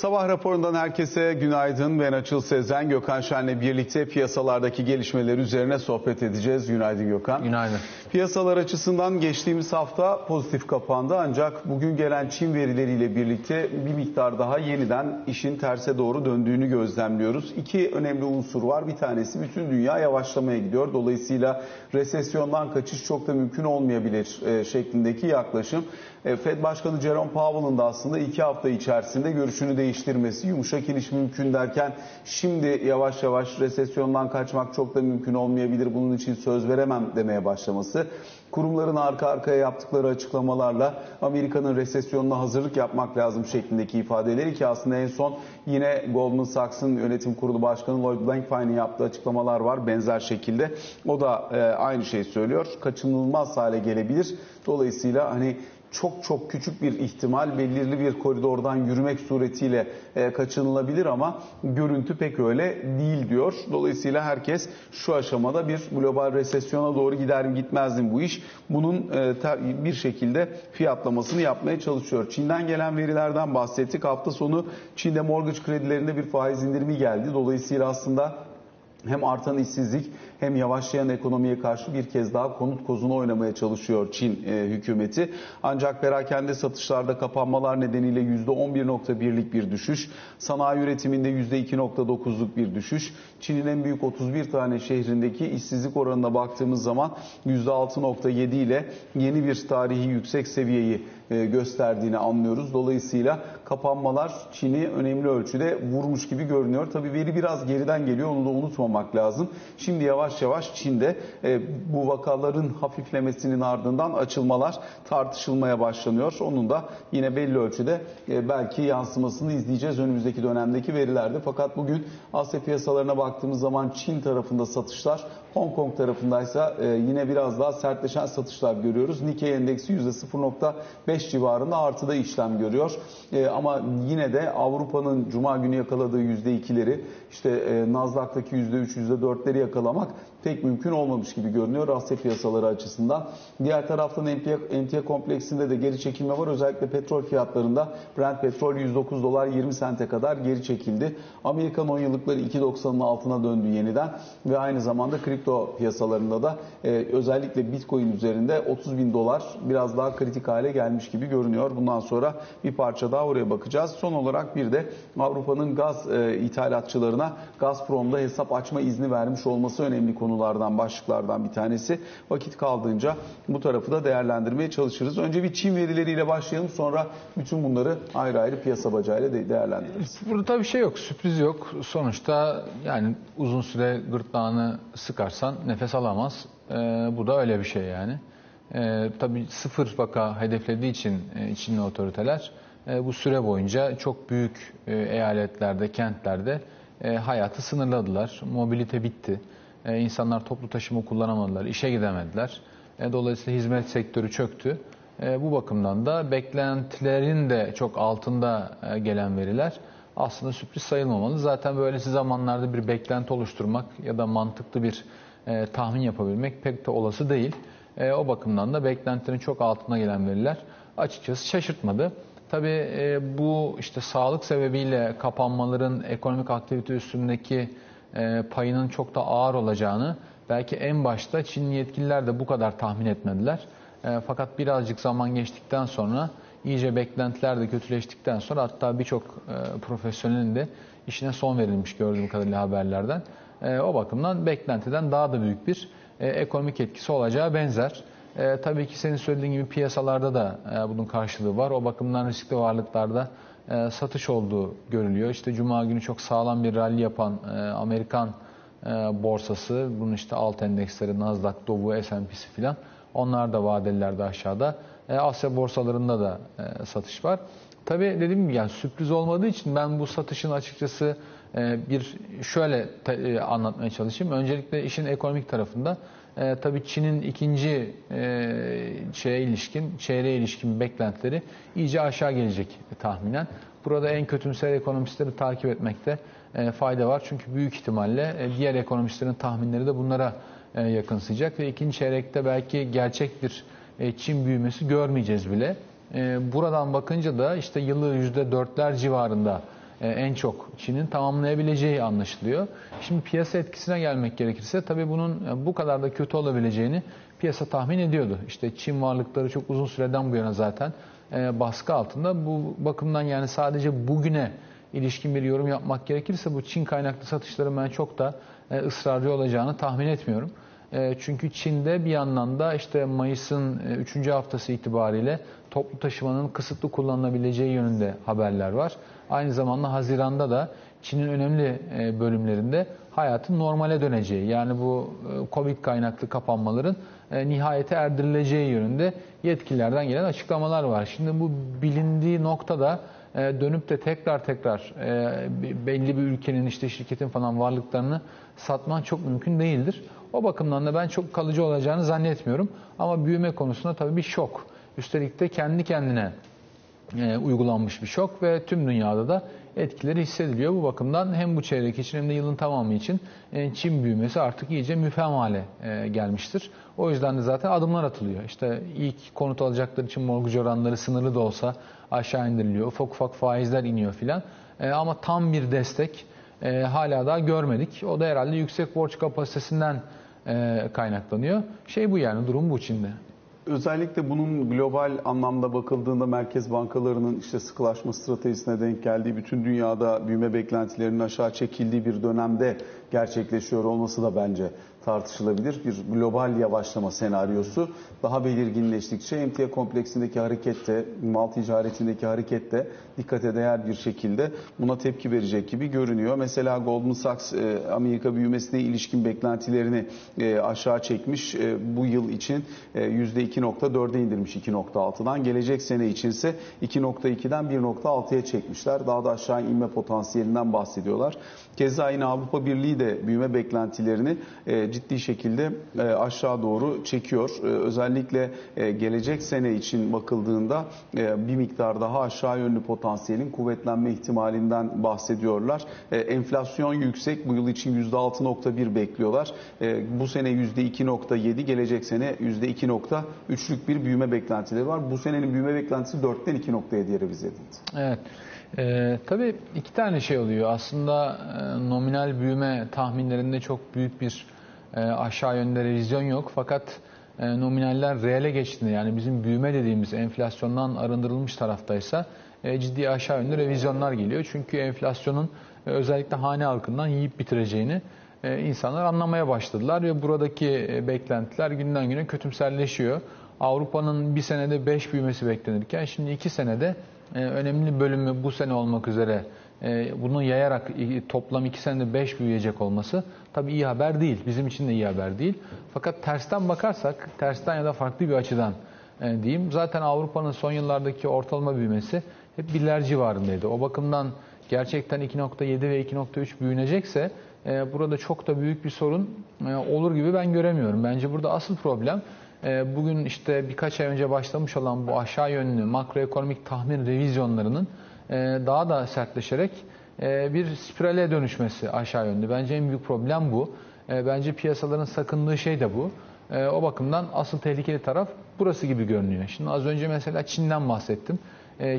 Sabah raporundan herkese günaydın. Ben Açıl Sezen, Gökhan Şen'le birlikte piyasalardaki gelişmeler üzerine sohbet edeceğiz. Günaydın Gökhan. Günaydın. Piyasalar açısından geçtiğimiz hafta pozitif kapandı ancak bugün gelen Çin verileriyle birlikte bir miktar daha yeniden işin terse doğru döndüğünü gözlemliyoruz. İki önemli unsur var. Bir tanesi bütün dünya yavaşlamaya gidiyor. Dolayısıyla resesyondan kaçış çok da mümkün olmayabilir e, şeklindeki yaklaşım. E, Fed Başkanı Jerome Powell'ın da aslında iki hafta içerisinde görüşünü değiştirmesi, yumuşak iniş mümkün derken şimdi yavaş yavaş resesyondan kaçmak çok da mümkün olmayabilir. Bunun için söz veremem demeye başlaması. Kurumların arka arkaya yaptıkları açıklamalarla Amerika'nın resesyonuna hazırlık yapmak lazım şeklindeki ifadeleri ki aslında en son yine Goldman Sachs'ın yönetim kurulu başkanı Lloyd Blankfein'in yaptığı açıklamalar var benzer şekilde. O da e, aynı şeyi söylüyor. Kaçınılmaz hale gelebilir. Dolayısıyla hani çok çok küçük bir ihtimal belirli bir koridordan yürümek suretiyle e, kaçınılabilir ama görüntü pek öyle değil diyor. Dolayısıyla herkes şu aşamada bir global resesyona doğru gider mi gitmez mi bu iş? Bunun e, bir şekilde fiyatlamasını yapmaya çalışıyor. Çin'den gelen verilerden bahsettik. Hafta sonu Çin'de mortgage kredilerinde bir faiz indirimi geldi. Dolayısıyla aslında hem artan işsizlik hem yavaşlayan ekonomiye karşı bir kez daha konut kozunu oynamaya çalışıyor Çin e, hükümeti. Ancak perakende satışlarda kapanmalar nedeniyle %11.1'lik bir düşüş, sanayi üretiminde %2.9'luk bir düşüş, Çin'in en büyük 31 tane şehrindeki işsizlik oranına baktığımız zaman %6.7 ile yeni bir tarihi yüksek seviyeyi gösterdiğini anlıyoruz. Dolayısıyla kapanmalar Çin'i önemli ölçüde vurmuş gibi görünüyor. Tabii veri biraz geriden geliyor onu da unutmamak lazım. Şimdi yavaş yavaş Çin'de e, bu vakaların hafiflemesinin ardından açılmalar tartışılmaya başlanıyor. Onun da yine belli ölçüde e, belki yansımasını izleyeceğiz önümüzdeki dönemdeki verilerde. Fakat bugün Asya piyasalarına baktığımız zaman Çin tarafında satışlar Hong Kong tarafındaysa yine biraz daha sertleşen satışlar görüyoruz. Nikkei endeksi %0.5 civarında artıda işlem görüyor. ama yine de Avrupa'nın Cuma günü yakaladığı %2'leri işte e, Nasdaq'taki %3, %4'leri yakalamak pek mümkün olmamış gibi görünüyor Asya piyasaları açısından. Diğer taraftan emtia, emtia kompleksinde de geri çekilme var. Özellikle petrol fiyatlarında Brent petrol 109 dolar 20 sente kadar geri çekildi. Amerikan 10 yıllıkları 2.90'ın altına döndü yeniden ve aynı zamanda kripto piyasalarında da e, özellikle Bitcoin üzerinde 30 bin dolar biraz daha kritik hale gelmiş gibi görünüyor. Bundan sonra bir parça daha oraya bakacağız. Son olarak bir de Avrupa'nın gaz e, ithalatçılarına Gazprom'da hesap açma izni vermiş olması önemli konulardan, başlıklardan bir tanesi. Vakit kaldığınca bu tarafı da değerlendirmeye çalışırız. Önce bir Çin verileriyle başlayalım sonra bütün bunları ayrı ayrı piyasa bacağıyla de değerlendiririz. Burada tabii şey yok, sürpriz yok. Sonuçta yani uzun süre gırtlağını sıkarsan nefes alamaz. Ee, bu da öyle bir şey yani. Ee, tabii sıfır vaka hedeflediği için e, Çinli otoriteler e, bu süre boyunca çok büyük e, eyaletlerde, kentlerde e, hayatı sınırladılar. Mobilite bitti. E, insanlar toplu taşıma kullanamadılar, işe gidemediler. E, dolayısıyla hizmet sektörü çöktü. E, bu bakımdan da beklentilerin de çok altında e, gelen veriler aslında sürpriz sayılmamalı. Zaten böylesi zamanlarda bir beklenti oluşturmak ya da mantıklı bir e, tahmin yapabilmek pek de olası değil. E, o bakımdan da beklentilerin çok altına gelen veriler açıkçası şaşırtmadı. Tabii e, bu işte sağlık sebebiyle kapanmaların ekonomik aktivite üstündeki payının çok da ağır olacağını belki en başta Çinli yetkililer de bu kadar tahmin etmediler. E, fakat birazcık zaman geçtikten sonra iyice beklentiler de kötüleştikten sonra hatta birçok e, profesyonelin de işine son verilmiş gördüğüm kadarıyla haberlerden. E, o bakımdan beklentiden daha da büyük bir e, ekonomik etkisi olacağı benzer. E, tabii ki senin söylediğin gibi piyasalarda da e, bunun karşılığı var. O bakımdan riskli varlıklarda e, satış olduğu görülüyor. İşte Cuma günü çok sağlam bir rally yapan e, Amerikan e, borsası, bunun işte alt endeksleri Nasdaq, Dow, S&P'si filan onlar da vadelilerde aşağıda. E, Asya borsalarında da satış var. Tabii dediğim gibi yani sürpriz olmadığı için ben bu satışın açıkçası bir şöyle anlatmaya çalışayım. Öncelikle işin ekonomik tarafında e, tabii Çin'in ikinci e, şeye ilişkin, çeyreğe ilişkin beklentileri iyice aşağı gelecek tahminen. Burada en kötümser ekonomistleri takip etmekte e, fayda var. Çünkü büyük ihtimalle e, diğer ekonomistlerin tahminleri de bunlara e, yakınsayacak ve ikinci çeyrekte belki gerçek bir e, Çin büyümesi görmeyeceğiz bile. E, buradan bakınca da işte yılı %4'ler civarında en çok Çin'in tamamlayabileceği anlaşılıyor. Şimdi piyasa etkisine gelmek gerekirse tabii bunun e, bu kadar da kötü olabileceğini piyasa tahmin ediyordu. İşte Çin varlıkları çok uzun süreden bu yana zaten e, baskı altında. Bu bakımdan yani sadece bugüne ilişkin bir yorum yapmak gerekirse bu Çin kaynaklı satışların ben çok da e, ısrarcı olacağını tahmin etmiyorum. E, çünkü Çin'de bir yandan da işte Mayıs'ın 3. haftası itibariyle toplu taşımanın kısıtlı kullanılabileceği yönünde haberler var. Aynı zamanda Haziran'da da Çin'in önemli e, bölümlerinde hayatın normale döneceği yani bu Covid kaynaklı kapanmaların nihayete erdirileceği yönünde yetkililerden gelen açıklamalar var. Şimdi bu bilindiği noktada dönüp de tekrar tekrar belli bir ülkenin işte şirketin falan varlıklarını satman çok mümkün değildir. O bakımdan da ben çok kalıcı olacağını zannetmiyorum. Ama büyüme konusunda tabii bir şok. Üstelik de kendi kendine e, uygulanmış bir şok ve tüm dünyada da etkileri hissediliyor. Bu bakımdan hem bu çeyrek için hem de yılın tamamı için e, Çin büyümesi artık iyice müfhem hale e, gelmiştir. O yüzden de zaten adımlar atılıyor. İşte ilk konut alacakları için mortgage oranları sınırlı da olsa aşağı indiriliyor. Ufak ufak faizler iniyor filan. E, ama tam bir destek e, hala daha görmedik. O da herhalde yüksek borç kapasitesinden e, kaynaklanıyor. Şey bu yani durum bu Çin'de. Özellikle bunun global anlamda bakıldığında merkez bankalarının işte sıkılaşma stratejisine denk geldiği, bütün dünyada büyüme beklentilerinin aşağı çekildiği bir dönemde gerçekleşiyor olması da bence tartışılabilir. Bir global yavaşlama senaryosu daha belirginleştikçe emtia kompleksindeki harekette, mal ticaretindeki harekette dikkate değer bir şekilde buna tepki verecek gibi görünüyor. Mesela Goldman Sachs e, Amerika büyümesine ilişkin beklentilerini e, aşağı çekmiş. E, bu yıl için %2.4'e indirmiş 2.6'dan. Gelecek sene içinse 2.2'den 1.6'ya çekmişler. Daha da aşağı inme potansiyelinden bahsediyorlar. Keza yine Avrupa Birliği de büyüme beklentilerini ciddi şekilde aşağı doğru çekiyor. Özellikle gelecek sene için bakıldığında bir miktar daha aşağı yönlü potansiyelin kuvvetlenme ihtimalinden bahsediyorlar. Enflasyon yüksek. Bu yıl için %6.1 bekliyorlar. Bu sene %2.7, gelecek sene %2.3'lük bir büyüme beklentileri var. Bu senenin büyüme beklentisi 4'ten 2.7'ye revize edildi. Evet. Ee, tabii iki tane şey oluyor. Aslında e, nominal büyüme tahminlerinde çok büyük bir e, aşağı yönde revizyon yok. Fakat e, nominaller reale geçtiğinde yani bizim büyüme dediğimiz enflasyondan arındırılmış taraftaysa e, ciddi aşağı yönde revizyonlar geliyor. Çünkü enflasyonun e, özellikle hane halkından yiyip bitireceğini insanlar anlamaya başladılar ve buradaki beklentiler günden güne kötümserleşiyor. Avrupa'nın bir senede 5 büyümesi beklenirken şimdi 2 senede önemli bölümü bu sene olmak üzere bunu yayarak toplam 2 senede 5 büyüyecek olması tabii iyi haber değil. Bizim için de iyi haber değil. Fakat tersten bakarsak, tersten ya da farklı bir açıdan e, diyeyim. Zaten Avrupa'nın son yıllardaki ortalama büyümesi hep birler civarındaydı. O bakımdan gerçekten 2.7 ve 2.3 büyünecekse burada çok da büyük bir sorun olur gibi ben göremiyorum. Bence burada asıl problem bugün işte birkaç ay önce başlamış olan bu aşağı yönlü makroekonomik tahmin revizyonlarının e, daha da sertleşerek e, bir spirale dönüşmesi aşağı yönlü. Bence en büyük problem bu. E, bence piyasaların sakındığı şey de bu. O bakımdan asıl tehlikeli taraf burası gibi görünüyor. Şimdi az önce mesela Çin'den bahsettim.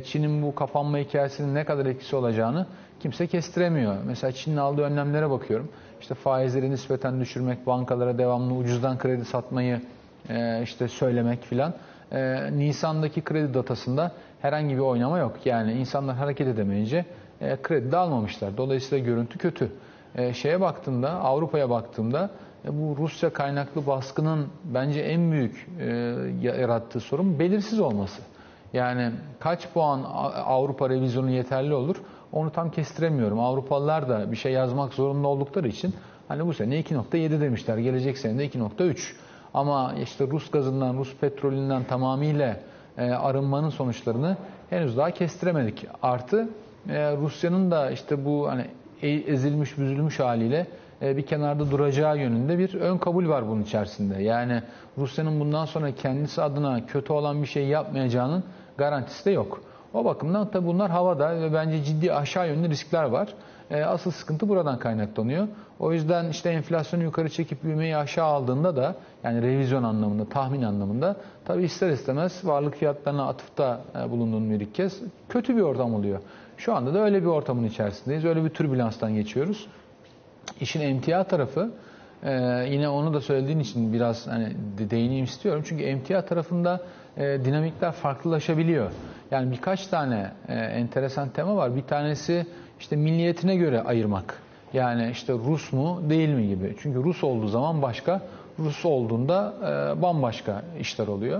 Çin'in bu kapanma hikayesinin ne kadar etkisi olacağını kimse kestiremiyor. Mesela Çin'in aldığı önlemlere bakıyorum. İşte faizleri nispeten düşürmek, bankalara devamlı ucuzdan kredi satmayı işte söylemek filan. Nisan'daki kredi datasında herhangi bir oynama yok. Yani insanlar hareket edemeyince e, kredi de almamışlar. Dolayısıyla görüntü kötü. E, şeye baktığımda, Avrupa'ya baktığımda e, bu Rusya kaynaklı baskının bence en büyük e, yarattığı sorun belirsiz olması. Yani kaç puan Avrupa revizyonu yeterli olur onu tam kestiremiyorum. Avrupalılar da bir şey yazmak zorunda oldukları için hani bu sene 2.7 demişler. Gelecek sene de 2.3. Ama işte Rus gazından, Rus petrolünden tamamıyla arınmanın sonuçlarını henüz daha kestiremedik. Artı e, Rusya'nın da işte bu hani e, ezilmiş, büzülmüş haliyle bir kenarda duracağı yönünde bir ön kabul var bunun içerisinde. Yani Rusya'nın bundan sonra kendisi adına kötü olan bir şey yapmayacağının garantisi de yok. O bakımdan tabi bunlar havada ve bence ciddi aşağı yönlü riskler var. Asıl sıkıntı buradan kaynaklanıyor. O yüzden işte enflasyonu yukarı çekip büyümeyi aşağı aldığında da yani revizyon anlamında, tahmin anlamında tabii ister istemez varlık fiyatlarına atıfta e, bulunduğun bir kez kötü bir ortam oluyor. Şu anda da öyle bir ortamın içerisindeyiz. Öyle bir türbülanstan geçiyoruz. İşin emtia tarafı e, yine onu da söylediğin için biraz hani de- değineyim istiyorum. Çünkü emtia tarafında e, dinamikler farklılaşabiliyor. Yani birkaç tane e, enteresan tema var. Bir tanesi işte milliyetine göre ayırmak. Yani işte Rus mu değil mi gibi. Çünkü Rus olduğu zaman başka, Rus olduğunda e, bambaşka işler oluyor.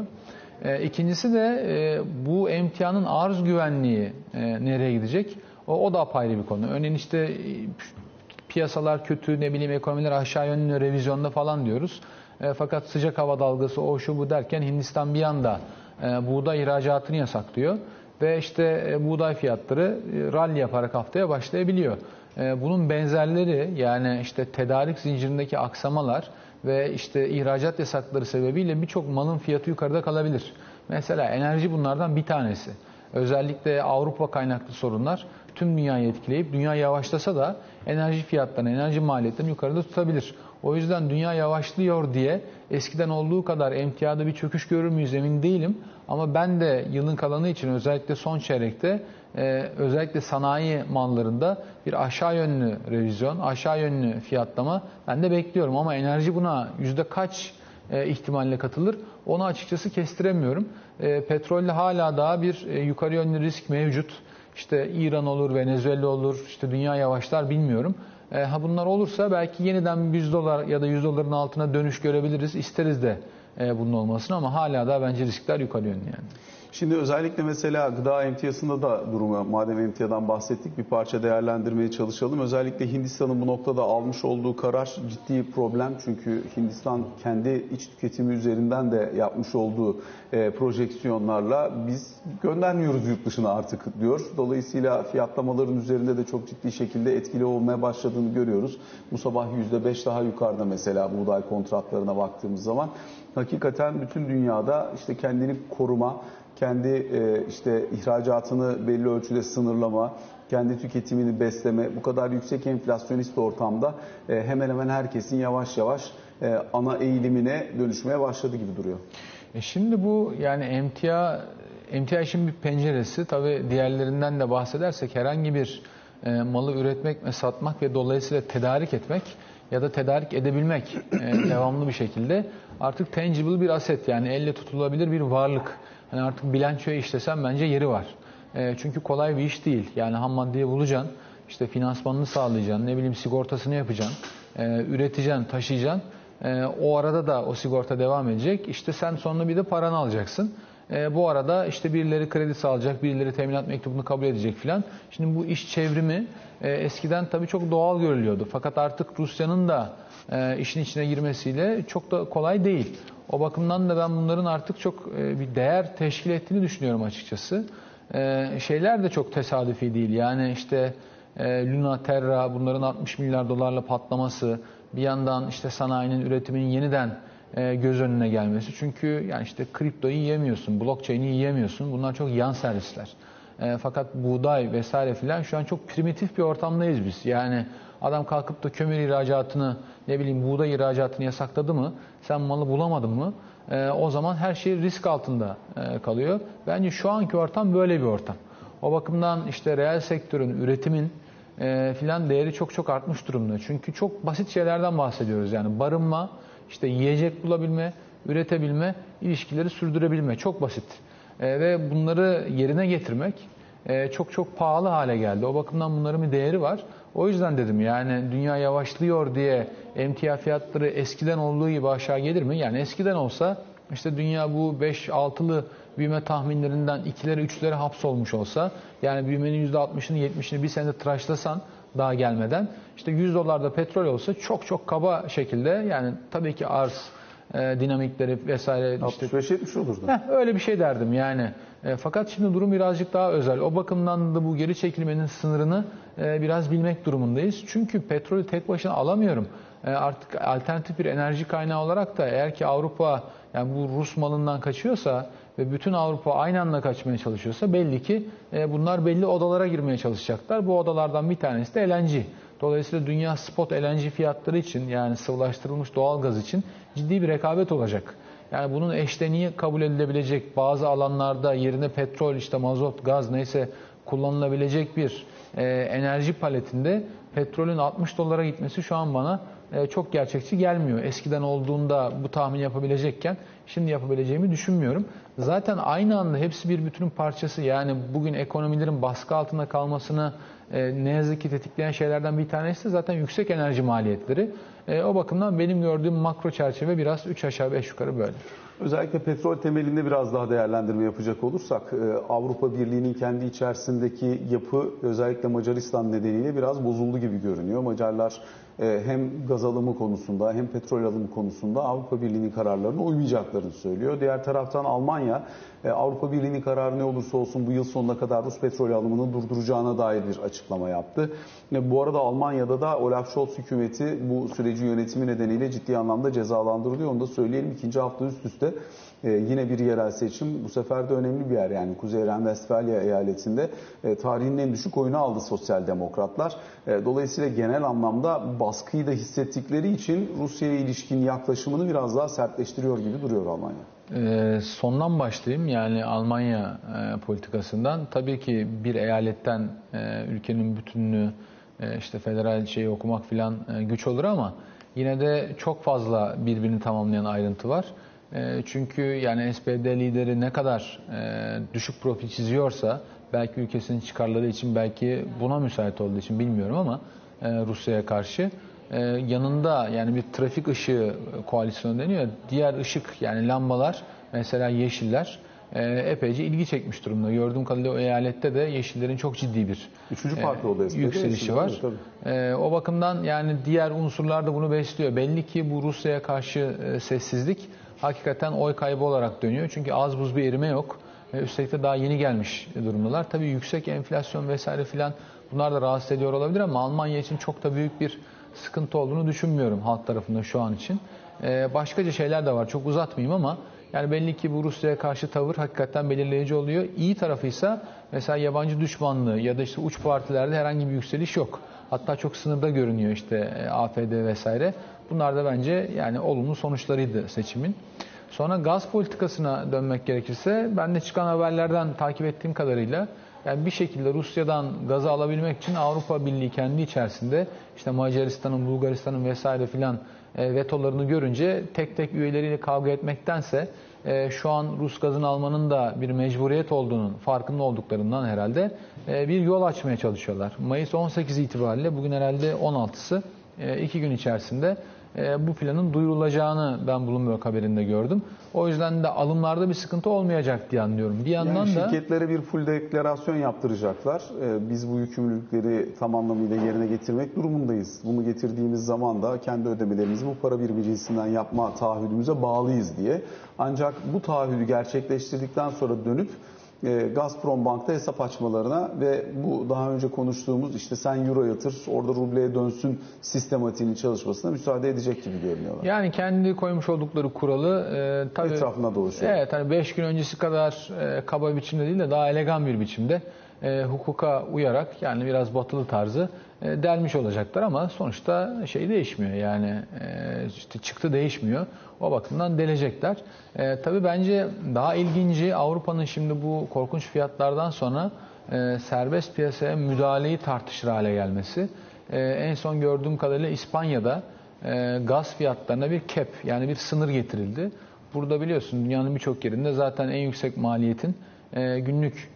E, İkincisi de e, bu emtianın arz güvenliği e, nereye gidecek? O, o da apayrı bir konu. Örneğin işte piyasalar kötü, ne bileyim ekonomiler aşağı yönlü revizyonda falan diyoruz. E, fakat sıcak hava dalgası o şu bu derken Hindistan bir anda e, buğday ihracatını yasaklıyor. Ve işte e, buğday fiyatları e, rally yaparak haftaya başlayabiliyor. E, bunun benzerleri yani işte tedarik zincirindeki aksamalar ve işte ihracat yasakları sebebiyle birçok malın fiyatı yukarıda kalabilir. Mesela enerji bunlardan bir tanesi. Özellikle Avrupa kaynaklı sorunlar tüm dünyayı etkileyip dünya yavaşlasa da enerji fiyatlarını, enerji maliyetlerini yukarıda tutabilir. O yüzden dünya yavaşlıyor diye eskiden olduğu kadar emtiyada bir çöküş görür müyüz emin değilim. Ama ben de yılın kalanı için özellikle son çeyrekte e, özellikle sanayi mallarında bir aşağı yönlü revizyon, aşağı yönlü fiyatlama ben de bekliyorum. Ama enerji buna yüzde kaç e, ihtimalle katılır onu açıkçası kestiremiyorum. E, petrolde hala daha bir e, yukarı yönlü risk mevcut. İşte İran olur, Venezuela olur, işte dünya yavaşlar bilmiyorum. E, ha bunlar olursa belki yeniden 100 dolar ya da 100 doların altına dönüş görebiliriz. İsteriz de e, bunun olmasını ama hala da bence riskler yukarı yönlü yani. Şimdi özellikle mesela gıda emtiyasında da durumu, madem emtiyadan bahsettik bir parça değerlendirmeye çalışalım. Özellikle Hindistan'ın bu noktada almış olduğu karar ciddi problem. Çünkü Hindistan kendi iç tüketimi üzerinden de yapmış olduğu e, projeksiyonlarla biz göndermiyoruz yurt dışına artık diyor. Dolayısıyla fiyatlamaların üzerinde de çok ciddi şekilde etkili olmaya başladığını görüyoruz. Bu sabah %5 daha yukarıda mesela buğday kontratlarına baktığımız zaman. Hakikaten bütün dünyada işte kendini koruma, kendi e, işte ihracatını belli ölçüde sınırlama, kendi tüketimini besleme, bu kadar yüksek enflasyonist ortamda e, hemen hemen herkesin yavaş yavaş e, ana eğilimine dönüşmeye başladı gibi duruyor. E şimdi bu yani emtia emtia işin bir penceresi. Tabii diğerlerinden de bahsedersek herhangi bir e, malı üretmek ve satmak ve dolayısıyla tedarik etmek ya da tedarik edebilmek e, devamlı bir şekilde artık tangible bir aset yani elle tutulabilir bir varlık. Hani artık bilançoya işlesem bence yeri var. E, çünkü kolay bir iş değil. Yani ham maddeyi bulacaksın, işte finansmanını sağlayacaksın, ne bileyim sigortasını yapacaksın, e, üreteceksin, taşıyacaksın. E, o arada da o sigorta devam edecek. İşte sen sonra bir de paranı alacaksın. E, bu arada işte birileri kredi sağlayacak, birileri teminat mektubunu kabul edecek filan. Şimdi bu iş çevrimi e, eskiden tabii çok doğal görülüyordu. Fakat artık Rusya'nın da e, işin içine girmesiyle çok da kolay değil. O bakımdan da ben bunların artık çok e, bir değer teşkil ettiğini düşünüyorum açıkçası. E, şeyler de çok tesadüfi değil. Yani işte e, Luna Terra bunların 60 milyar dolarla patlaması, bir yandan işte sanayinin üretiminin yeniden göz önüne gelmesi. Çünkü yani işte kriptoyu yiyemiyorsun, blockchain'i yiyemiyorsun. Bunlar çok yan servisler. Fakat buğday vesaire filan şu an çok primitif bir ortamdayız biz. Yani adam kalkıp da kömür ihracatını, ne bileyim buğday ihracatını yasakladı mı, sen malı bulamadın mı, e, o zaman her şey risk altında e, kalıyor. Bence şu anki ortam böyle bir ortam. O bakımdan işte reel sektörün, üretimin e, filan değeri çok çok artmış durumda. Çünkü çok basit şeylerden bahsediyoruz. Yani barınma, işte yiyecek bulabilme, üretebilme, ilişkileri sürdürebilme. Çok basit. E, ve bunları yerine getirmek e, çok çok pahalı hale geldi. O bakımdan bunların bir değeri var. O yüzden dedim yani dünya yavaşlıyor diye emtia fiyatları eskiden olduğu gibi aşağı gelir mi? Yani eskiden olsa işte dünya bu 5-6'lı büyüme tahminlerinden 2'lere 3'lere hapsolmuş olsa yani büyümenin %60'ını 70'ini bir senede tıraşlasan daha gelmeden işte 100 dolarda petrol olsa çok çok kaba şekilde yani tabii ki arz e, dinamikleri vesaire işte 65-70 olurdu. Heh, öyle bir şey derdim yani. E, fakat şimdi durum birazcık daha özel. O bakımdan da bu geri çekilmenin sınırını biraz bilmek durumundayız. Çünkü petrolü tek başına alamıyorum. E, artık alternatif bir enerji kaynağı olarak da eğer ki Avrupa yani bu Rus malından kaçıyorsa ve bütün Avrupa aynı anda kaçmaya çalışıyorsa belli ki e, bunlar belli odalara girmeye çalışacaklar. Bu odalardan bir tanesi de LNG. Dolayısıyla dünya spot LNG fiyatları için yani sıvılaştırılmış doğal gaz için ciddi bir rekabet olacak. Yani bunun eşleniği kabul edilebilecek bazı alanlarda yerine petrol, işte mazot, gaz neyse kullanılabilecek bir e, enerji paletinde petrolün 60 dolara gitmesi şu an bana e, çok gerçekçi gelmiyor. Eskiden olduğunda bu tahmin yapabilecekken şimdi yapabileceğimi düşünmüyorum. Zaten aynı anda hepsi bir bütünün parçası. Yani bugün ekonomilerin baskı altında kalmasını e, ne yazık ki tetikleyen şeylerden bir tanesi de zaten yüksek enerji maliyetleri. E, o bakımdan benim gördüğüm makro çerçeve biraz 3 aşağı 5 yukarı böyle. Özellikle petrol temelinde biraz daha değerlendirme yapacak olursak e, Avrupa Birliği'nin kendi içerisindeki yapı özellikle Macaristan nedeniyle biraz bozuldu gibi görünüyor. Macarlar hem gaz alımı konusunda hem petrol alımı konusunda Avrupa Birliği'nin kararlarına uymayacaklarını söylüyor. Diğer taraftan Almanya e, Avrupa Birliği'nin kararı ne olursa olsun bu yıl sonuna kadar Rus petrol alımını durduracağına dair bir açıklama yaptı. Bu arada Almanya'da da Olaf Scholz hükümeti bu süreci yönetimi nedeniyle ciddi anlamda cezalandırılıyor. Onu da söyleyelim ikinci hafta üst üste yine bir yerel seçim. Bu sefer de önemli bir yer yani Kuzey Ren-Vestfalya eyaletinde e, tarihin en düşük oyunu aldı sosyal demokratlar. E, dolayısıyla genel anlamda baskıyı da hissettikleri için Rusya'ya ilişkin yaklaşımını biraz daha sertleştiriyor gibi duruyor Almanya. E, sondan başlayayım yani Almanya e, politikasından. Tabii ki bir eyaletten e, ülkenin bütününü e, işte federal şeyi okumak filan e, güç olur ama yine de çok fazla birbirini tamamlayan ayrıntı var. E, çünkü yani SPD lideri ne kadar e, düşük profil çiziyorsa belki ülkesinin çıkarları için belki buna müsait olduğu için bilmiyorum ama Rusya'ya karşı yanında yani bir trafik ışığı koalisyonu deniyor. Diğer ışık yani lambalar mesela yeşiller epeyce ilgi çekmiş durumda. Gördüğüm kadarıyla o eyalette de yeşillerin çok ciddi bir Üçüncü parti oldu SPD, yükselişi var. Tabii. O bakımdan yani diğer unsurlar da bunu besliyor. Belli ki bu Rusya'ya karşı sessizlik hakikaten oy kaybı olarak dönüyor. Çünkü az buz bir erime yok. Üstelik de daha yeni gelmiş durumdalar. Tabii yüksek enflasyon vesaire filan bunlar da rahatsız ediyor olabilir ama Almanya için çok da büyük bir sıkıntı olduğunu düşünmüyorum halk tarafında şu an için. Ee, başkaca şeyler de var. Çok uzatmayayım ama yani belli ki bu Rusya'ya karşı tavır hakikaten belirleyici oluyor. İyi tarafıysa mesela yabancı düşmanlığı ya da işte uç partilerde herhangi bir yükseliş yok. Hatta çok sınırda görünüyor işte e, AFD vesaire. Bunlar da bence yani olumlu sonuçlarıydı seçimin. Sonra gaz politikasına dönmek gerekirse ben de çıkan haberlerden takip ettiğim kadarıyla yani bir şekilde Rusya'dan gazı alabilmek için Avrupa Birliği kendi içerisinde işte Macaristan'ın, Bulgaristan'ın vesaire filan e, vetolarını görünce tek tek üyeleriyle kavga etmektense e, şu an Rus gazını almanın da bir mecburiyet olduğunun farkında olduklarından herhalde e, bir yol açmaya çalışıyorlar. Mayıs 18 itibariyle bugün herhalde 16'sı e, iki gün içerisinde e, bu planın duyurulacağını ben Bloomberg haberinde gördüm. O yüzden de alımlarda bir sıkıntı olmayacak diye anlıyorum. Bir yandan yani da şirketlere bir full deklarasyon yaptıracaklar. E, biz bu yükümlülükleri tam anlamıyla yerine getirmek durumundayız. Bunu getirdiğimiz zaman da kendi ödemelerimizi bu para cinsinden yapma taahhüdümüze bağlıyız diye. Ancak bu taahhüdü gerçekleştirdikten sonra dönüp Gazprom Bank'ta hesap açmalarına ve bu daha önce konuştuğumuz işte sen euro yatır orada rubleye dönsün sistematiğinin çalışmasına müsaade edecek gibi görünüyorlar. Yani kendi koymuş oldukları kuralı e, tabii etrafında dolaşıyor. Evet hani 5 gün öncesi kadar e, kaba biçimde değil de daha elegan bir biçimde e, hukuka uyarak yani biraz batılı tarzı e, delmiş olacaklar ama sonuçta şey değişmiyor yani e, işte çıktı değişmiyor. O bakımdan delecekler. E, tabii bence daha ilginci Avrupa'nın şimdi bu korkunç fiyatlardan sonra e, serbest piyasaya müdahaleyi tartışır hale gelmesi. E, en son gördüğüm kadarıyla İspanya'da e, gaz fiyatlarına bir cap yani bir sınır getirildi. Burada biliyorsun dünyanın birçok yerinde zaten en yüksek maliyetin e, günlük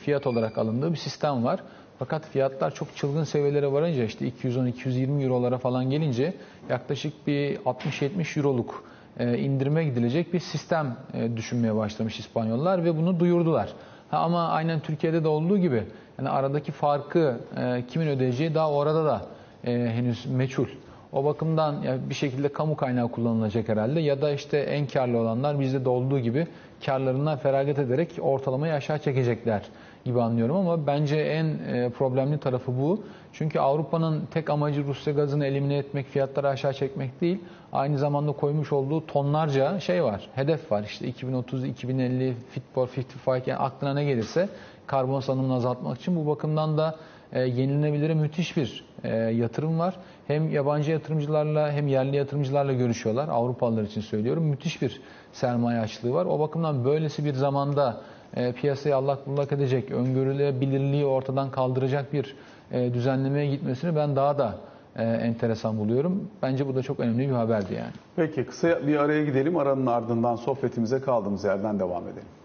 fiyat olarak alındığı bir sistem var. Fakat fiyatlar çok çılgın seviyelere varınca işte 210-220 eurolara falan gelince yaklaşık bir 60-70 euroluk e, indirime gidilecek bir sistem e, düşünmeye başlamış İspanyollar ve bunu duyurdular. Ha, ama aynen Türkiye'de de olduğu gibi yani aradaki farkı e, kimin ödeyeceği daha orada da henüz meçhul. O bakımdan ya bir şekilde kamu kaynağı kullanılacak herhalde ya da işte en karlı olanlar bizde de olduğu gibi karlarından feragat ederek ortalamayı aşağı çekecekler gibi anlıyorum ama bence en e, problemli tarafı bu. Çünkü Avrupa'nın tek amacı Rusya gazını elimine etmek, fiyatları aşağı çekmek değil. Aynı zamanda koymuş olduğu tonlarca şey var, hedef var. İşte 2030, 2050, Fit for 55 yani aklına ne gelirse karbon salınımını azaltmak için bu bakımdan da e, yenilenebilire müthiş bir e, yatırım var. Hem yabancı yatırımcılarla hem yerli yatırımcılarla görüşüyorlar. Avrupalılar için söylüyorum. Müthiş bir sermaye açlığı var. O bakımdan böylesi bir zamanda e, piyasayı allak bullak edecek, öngörülebilirliği ortadan kaldıracak bir e, düzenlemeye gitmesini ben daha da e, enteresan buluyorum. Bence bu da çok önemli bir haberdi yani. Peki kısa bir araya gidelim. Aranın ardından sohbetimize kaldığımız yerden devam edelim.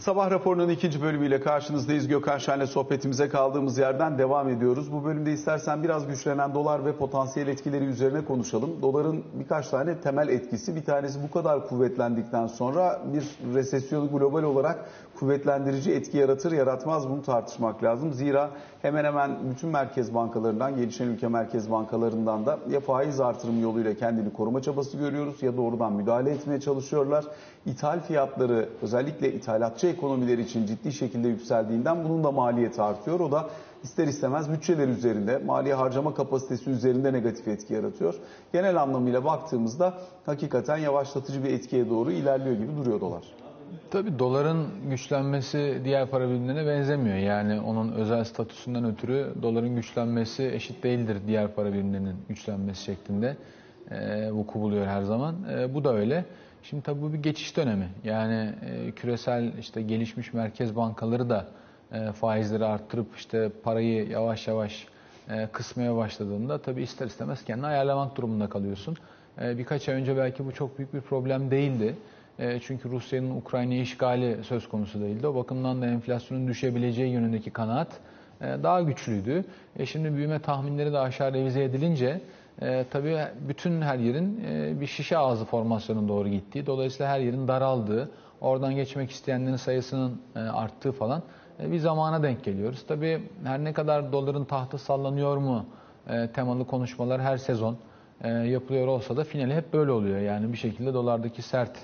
Sabah raporunun ikinci bölümüyle karşınızdayız. Gökhan Şen'le sohbetimize kaldığımız yerden devam ediyoruz. Bu bölümde istersen biraz güçlenen dolar ve potansiyel etkileri üzerine konuşalım. Doların birkaç tane temel etkisi. Bir tanesi bu kadar kuvvetlendikten sonra bir resesyon global olarak kuvvetlendirici etki yaratır yaratmaz bunu tartışmak lazım. Zira hemen hemen bütün merkez bankalarından, gelişen ülke merkez bankalarından da ya faiz artırımı yoluyla kendini koruma çabası görüyoruz ya doğrudan müdahale etmeye çalışıyorlar. İthal fiyatları özellikle ithalatçı ekonomiler için ciddi şekilde yükseldiğinden bunun da maliyeti artıyor. O da ister istemez bütçeler üzerinde, mali harcama kapasitesi üzerinde negatif etki yaratıyor. Genel anlamıyla baktığımızda hakikaten yavaşlatıcı bir etkiye doğru ilerliyor gibi duruyor dolar. Tabii doların güçlenmesi diğer para birimlerine benzemiyor. Yani onun özel statüsünden ötürü doların güçlenmesi eşit değildir diğer para birimlerinin güçlenmesi şeklinde e, vuku buluyor her zaman. E, bu da öyle. Şimdi tabii bu bir geçiş dönemi. Yani e, küresel işte gelişmiş merkez bankaları da e, faizleri arttırıp işte parayı yavaş yavaş e, kısmaya başladığında tabii ister istemez kendini ayarlamak durumunda kalıyorsun. E, birkaç ay önce belki bu çok büyük bir problem değildi. E, çünkü Rusya'nın Ukrayna'yı işgali söz konusu değildi. O bakımdan da enflasyonun düşebileceği yönündeki kanaat e, daha güçlüydü. E, şimdi büyüme tahminleri de aşağı revize edilince e, tabii bütün her yerin e, bir şişe ağzı formasyonuna doğru gittiği, dolayısıyla her yerin daraldığı, oradan geçmek isteyenlerin sayısının e, arttığı falan e, bir zamana denk geliyoruz. Tabii her ne kadar doların tahtı sallanıyor mu e, temalı konuşmalar her sezon e, yapılıyor olsa da finali hep böyle oluyor. Yani bir şekilde dolardaki sert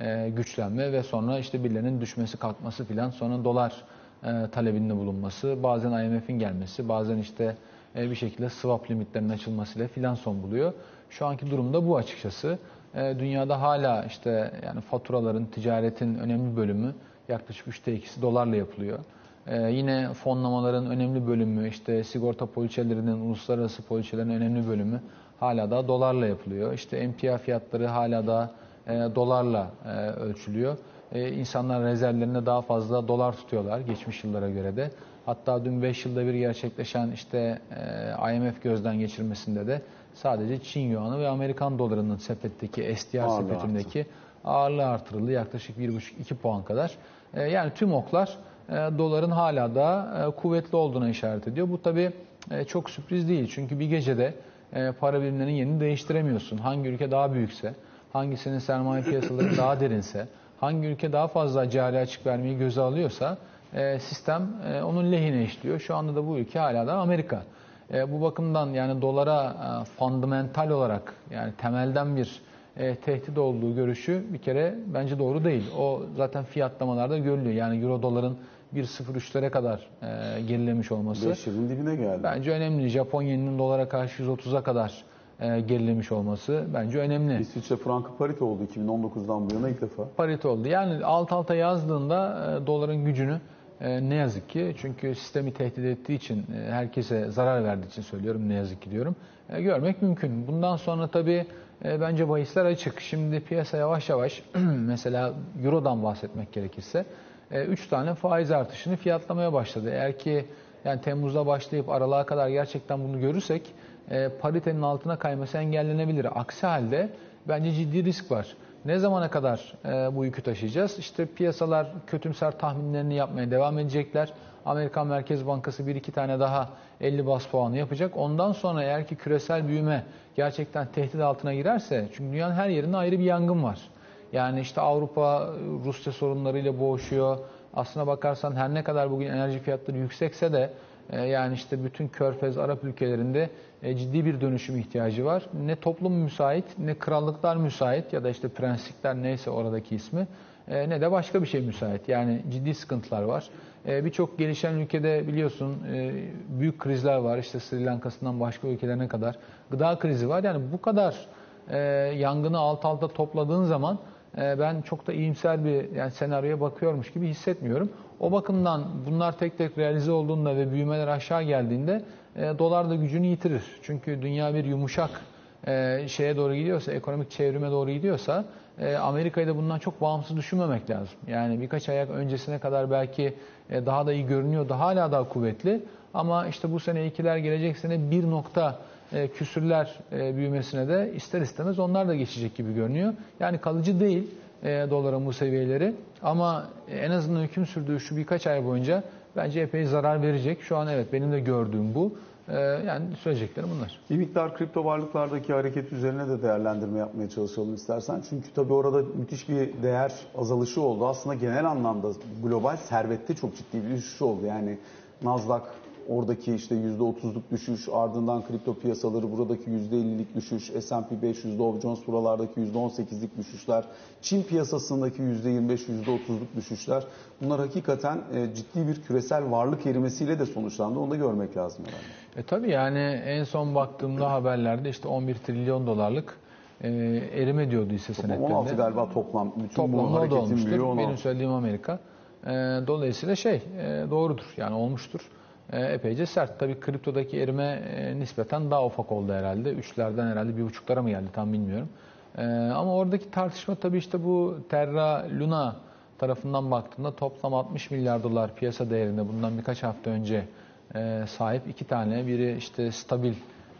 e, güçlenme ve sonra işte birilerinin düşmesi kalkması filan sonra dolar e, talebinde bulunması, bazen IMF'in gelmesi, bazen işte bir şekilde swap limitlerinin açılmasıyla filan son buluyor. Şu anki durumda bu açıkçası. E, dünyada hala işte yani faturaların, ticaretin önemli bölümü yaklaşık üçte ikisi dolarla yapılıyor. E, yine fonlamaların önemli bölümü, işte sigorta poliçelerinin, uluslararası poliçelerin önemli bölümü hala da dolarla yapılıyor. İşte emtia fiyatları hala da e, dolarla e, ölçülüyor. E, insanlar rezervlerinde daha fazla dolar tutuyorlar geçmiş yıllara göre de. Hatta dün 5 yılda bir gerçekleşen işte e, IMF gözden geçirmesinde de sadece Çin yuanı ve Amerikan dolarının sepetteki SDR Ağırlığı sepetindeki ağırlığı artırıldı yaklaşık 1,5-2 puan kadar. E, yani tüm oklar e, doların hala da e, kuvvetli olduğuna işaret ediyor. Bu tabii e, çok sürpriz değil çünkü bir gecede e, para birimlerinin yerini değiştiremiyorsun. Hangi ülke daha büyükse, hangisinin sermaye piyasaları daha derinse, hangi ülke daha fazla cari açık vermeyi göze alıyorsa e, sistem e, onun lehine işliyor. Şu anda da bu ülke hala da Amerika. E, bu bakımdan yani dolara e, fundamental olarak yani temelden bir e, tehdit olduğu görüşü bir kere bence doğru değil. O zaten fiyatlamalarda görülüyor. Yani euro doların 1.03'lere kadar e, gerilemiş olması 5 yılın dibine geldi. bence önemli. Japon yeninin dolara karşı 130'a kadar e, gerilemiş olması bence önemli. İsviçre frankı parite oldu 2019'dan bu yana ilk defa. parite oldu. Yani alt alta yazdığında e, doların gücünü e, ne yazık ki çünkü sistemi tehdit ettiği için e, herkese zarar verdiği için söylüyorum ne yazık ki diyorum. e, görmek mümkün. Bundan sonra tabii e, bence bahisler açık. Şimdi piyasa yavaş yavaş mesela Euro'dan bahsetmek gerekirse 3 tane faiz artışını fiyatlamaya başladı. Eğer ki yani Temmuz'da başlayıp aralığa kadar gerçekten bunu görürsek e, paritenin altına kayması engellenebilir. Aksi halde bence ciddi risk var. Ne zamana kadar e, bu yükü taşıyacağız? İşte piyasalar kötümser tahminlerini yapmaya devam edecekler. Amerikan Merkez Bankası bir iki tane daha 50 bas puanı yapacak. Ondan sonra eğer ki küresel büyüme gerçekten tehdit altına girerse, çünkü dünyanın her yerinde ayrı bir yangın var. Yani işte Avrupa Rusya sorunlarıyla boğuşuyor. Aslına bakarsan her ne kadar bugün enerji fiyatları yüksekse de yani işte bütün Körfez, Arap ülkelerinde e, ciddi bir dönüşüm ihtiyacı var. Ne toplum müsait, ne krallıklar müsait ya da işte prenslikler neyse oradaki ismi e, ne de başka bir şey müsait. Yani ciddi sıkıntılar var. Birçok gelişen ülkede biliyorsun büyük krizler var. İşte Sri Lanka'sından başka ülkelerine kadar gıda krizi var. Yani bu kadar yangını alt alta topladığın zaman e, ben çok da iyimser bir yani senaryoya bakıyormuş gibi hissetmiyorum. O bakımdan bunlar tek tek realize olduğunda ve büyümeler aşağı geldiğinde e, dolar da gücünü yitirir. Çünkü dünya bir yumuşak e, şeye doğru gidiyorsa, ekonomik çevrime doğru gidiyorsa e, Amerika'yı da bundan çok bağımsız düşünmemek lazım. Yani birkaç ayak öncesine kadar belki e, daha da iyi görünüyordu, hala daha kuvvetli. Ama işte bu sene ikiler gelecek sene bir nokta e, küsürler e, büyümesine de ister istemez onlar da geçecek gibi görünüyor. Yani kalıcı değil e, doların bu seviyeleri ama en azından hüküm sürdüğü şu birkaç ay boyunca bence epey zarar verecek. Şu an evet benim de gördüğüm bu. E, yani söyleyeceklerim bunlar. Bir miktar kripto varlıklardaki hareket üzerine de değerlendirme yapmaya çalışalım istersen. Çünkü tabii orada müthiş bir değer azalışı oldu. Aslında genel anlamda global servette çok ciddi bir düşüş oldu. Yani Nasdaq oradaki işte %30'luk düşüş, ardından kripto piyasaları buradaki %50'lik düşüş, S&P 500, Dow Jones buralardaki %18'lik düşüşler, Çin piyasasındaki %25, %30'luk düşüşler. Bunlar hakikaten e, ciddi bir küresel varlık erimesiyle de sonuçlandı. Onu da görmek lazım herhalde. E tabii yani en son baktığımda haberlerde işte 11 trilyon dolarlık e, erime diyordu hisse senetlerinde. 16 galiba toplam. Bütün bu Toplamda da hareketin olmuştur. büyüğü 16. Benim söylediğim Amerika. E, dolayısıyla şey e, doğrudur yani olmuştur. E, epeyce sert. Tabii kriptodaki erime e, nispeten daha ufak oldu herhalde. Üçlerden herhalde bir buçuklara mı geldi tam bilmiyorum. E, ama oradaki tartışma tabii işte bu Terra Luna tarafından baktığında toplam 60 milyar dolar piyasa değerinde bundan birkaç hafta önce e, sahip iki tane. Biri işte stabil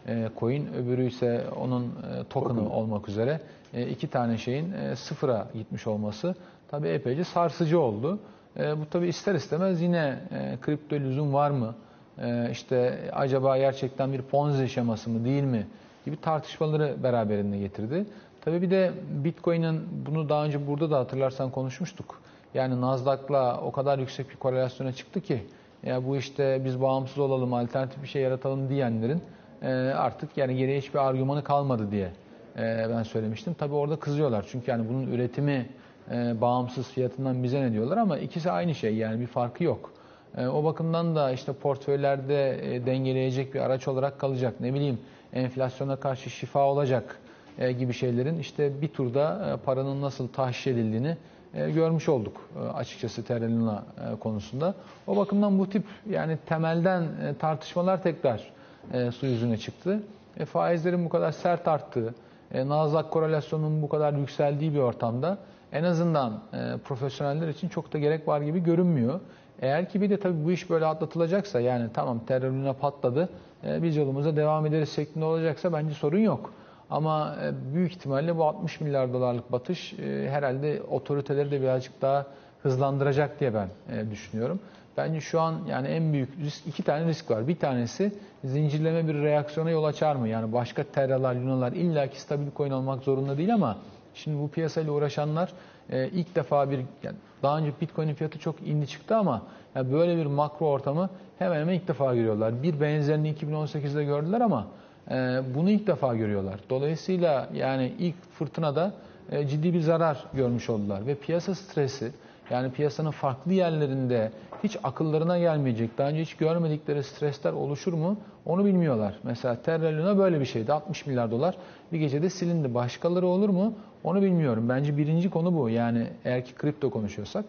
e, coin, öbürü ise onun e, token'ı Token. olmak üzere e, iki tane şeyin e, sıfıra gitmiş olması tabii epeyce sarsıcı oldu. E, bu tabii ister istemez yine e, kripto lüzum var mı? E, işte acaba gerçekten bir ponzi şeması mı değil mi? gibi tartışmaları beraberinde getirdi. Tabii bir de Bitcoin'in bunu daha önce burada da hatırlarsan konuşmuştuk. Yani Nasdaq'la o kadar yüksek bir korelasyona çıktı ki ya bu işte biz bağımsız olalım, alternatif bir şey yaratalım diyenlerin e, artık yani geriye hiçbir argümanı kalmadı diye e, ben söylemiştim. Tabii orada kızıyorlar çünkü yani bunun üretimi e, bağımsız fiyatından bize ne diyorlar ama ikisi aynı şey yani bir farkı yok. E, o bakımdan da işte portföylerde e, dengeleyecek bir araç olarak kalacak. Ne bileyim enflasyona karşı şifa olacak e, gibi şeylerin işte bir turda e, paranın nasıl tahşiş edildiğini e, görmüş olduk e, açıkçası Terra Luna e, konusunda. O bakımdan bu tip yani temelden e, tartışmalar tekrar e, su yüzüne çıktı. E, faizlerin bu kadar sert arttığı, e, Nasdaq korelasyonunun bu kadar yükseldiği bir ortamda en azından e, profesyoneller için çok da gerek var gibi görünmüyor. Eğer ki bir de tabii bu iş böyle atlatılacaksa yani tamam terör luna patladı e, biz yolumuza devam ederiz şeklinde olacaksa bence sorun yok. Ama e, büyük ihtimalle bu 60 milyar dolarlık batış e, herhalde otoriteleri de birazcık daha hızlandıracak diye ben e, düşünüyorum. Bence şu an yani en büyük risk iki tane risk var. Bir tanesi zincirleme bir reaksiyona yol açar mı? Yani başka terralar, lunalar illaki stabil coin olmak zorunda değil ama şimdi bu piyasayla uğraşanlar e, ilk defa bir yani daha önce Bitcoin'in fiyatı çok indi çıktı ama yani böyle bir makro ortamı hemen hemen ilk defa görüyorlar. Bir benzerini 2018'de gördüler ama e, bunu ilk defa görüyorlar. Dolayısıyla yani ilk fırtınada e, ciddi bir zarar görmüş oldular ve piyasa stresi yani piyasanın farklı yerlerinde hiç akıllarına gelmeyecek, daha önce hiç görmedikleri stresler oluşur mu onu bilmiyorlar. Mesela Terra Luna böyle bir şeydi. 60 milyar dolar bir gecede silindi. Başkaları olur mu onu bilmiyorum. Bence birinci konu bu. Yani eğer ki kripto konuşuyorsak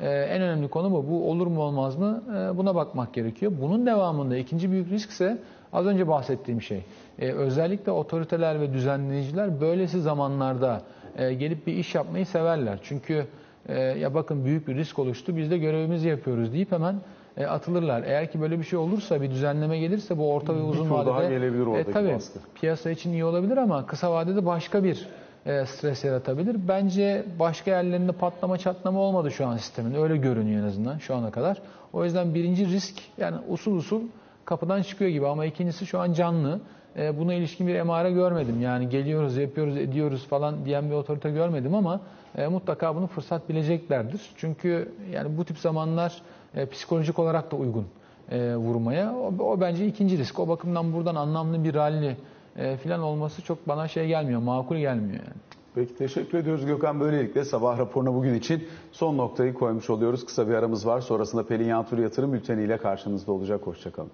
e, en önemli konu bu. Bu olur mu olmaz mı e, buna bakmak gerekiyor. Bunun devamında ikinci büyük risk ise az önce bahsettiğim şey. E, özellikle otoriteler ve düzenleyiciler böylesi zamanlarda e, gelip bir iş yapmayı severler. Çünkü e, ya bakın büyük bir risk oluştu biz de görevimizi yapıyoruz deyip hemen e, atılırlar. Eğer ki böyle bir şey olursa bir düzenleme gelirse bu orta ve Bir uzun tur vadede daha gelebilir oradaki tabii, baskı. piyasa için iyi olabilir ama kısa vadede başka bir e, stres yaratabilir. Bence başka yerlerinde patlama çatlama olmadı şu an sistemin. Öyle görünüyor en azından şu ana kadar. O yüzden birinci risk yani usul usul kapıdan çıkıyor gibi ama ikincisi şu an canlı. E, buna ilişkin bir emare görmedim. Yani geliyoruz, yapıyoruz, ediyoruz falan diyen bir otorite görmedim ama e, mutlaka bunu fırsat bileceklerdir. Çünkü yani bu tip zamanlar e, psikolojik olarak da uygun e, vurmaya. O, o bence ikinci risk. O bakımdan buradan anlamlı bir rally e, falan olması çok bana şey gelmiyor, makul gelmiyor yani. Peki teşekkür ediyoruz Gökhan. Böylelikle sabah raporuna bugün için son noktayı koymuş oluyoruz. Kısa bir aramız var. Sonrasında Pelin Yantur Yatırım bülteniyle karşınızda olacak. Hoşçakalın.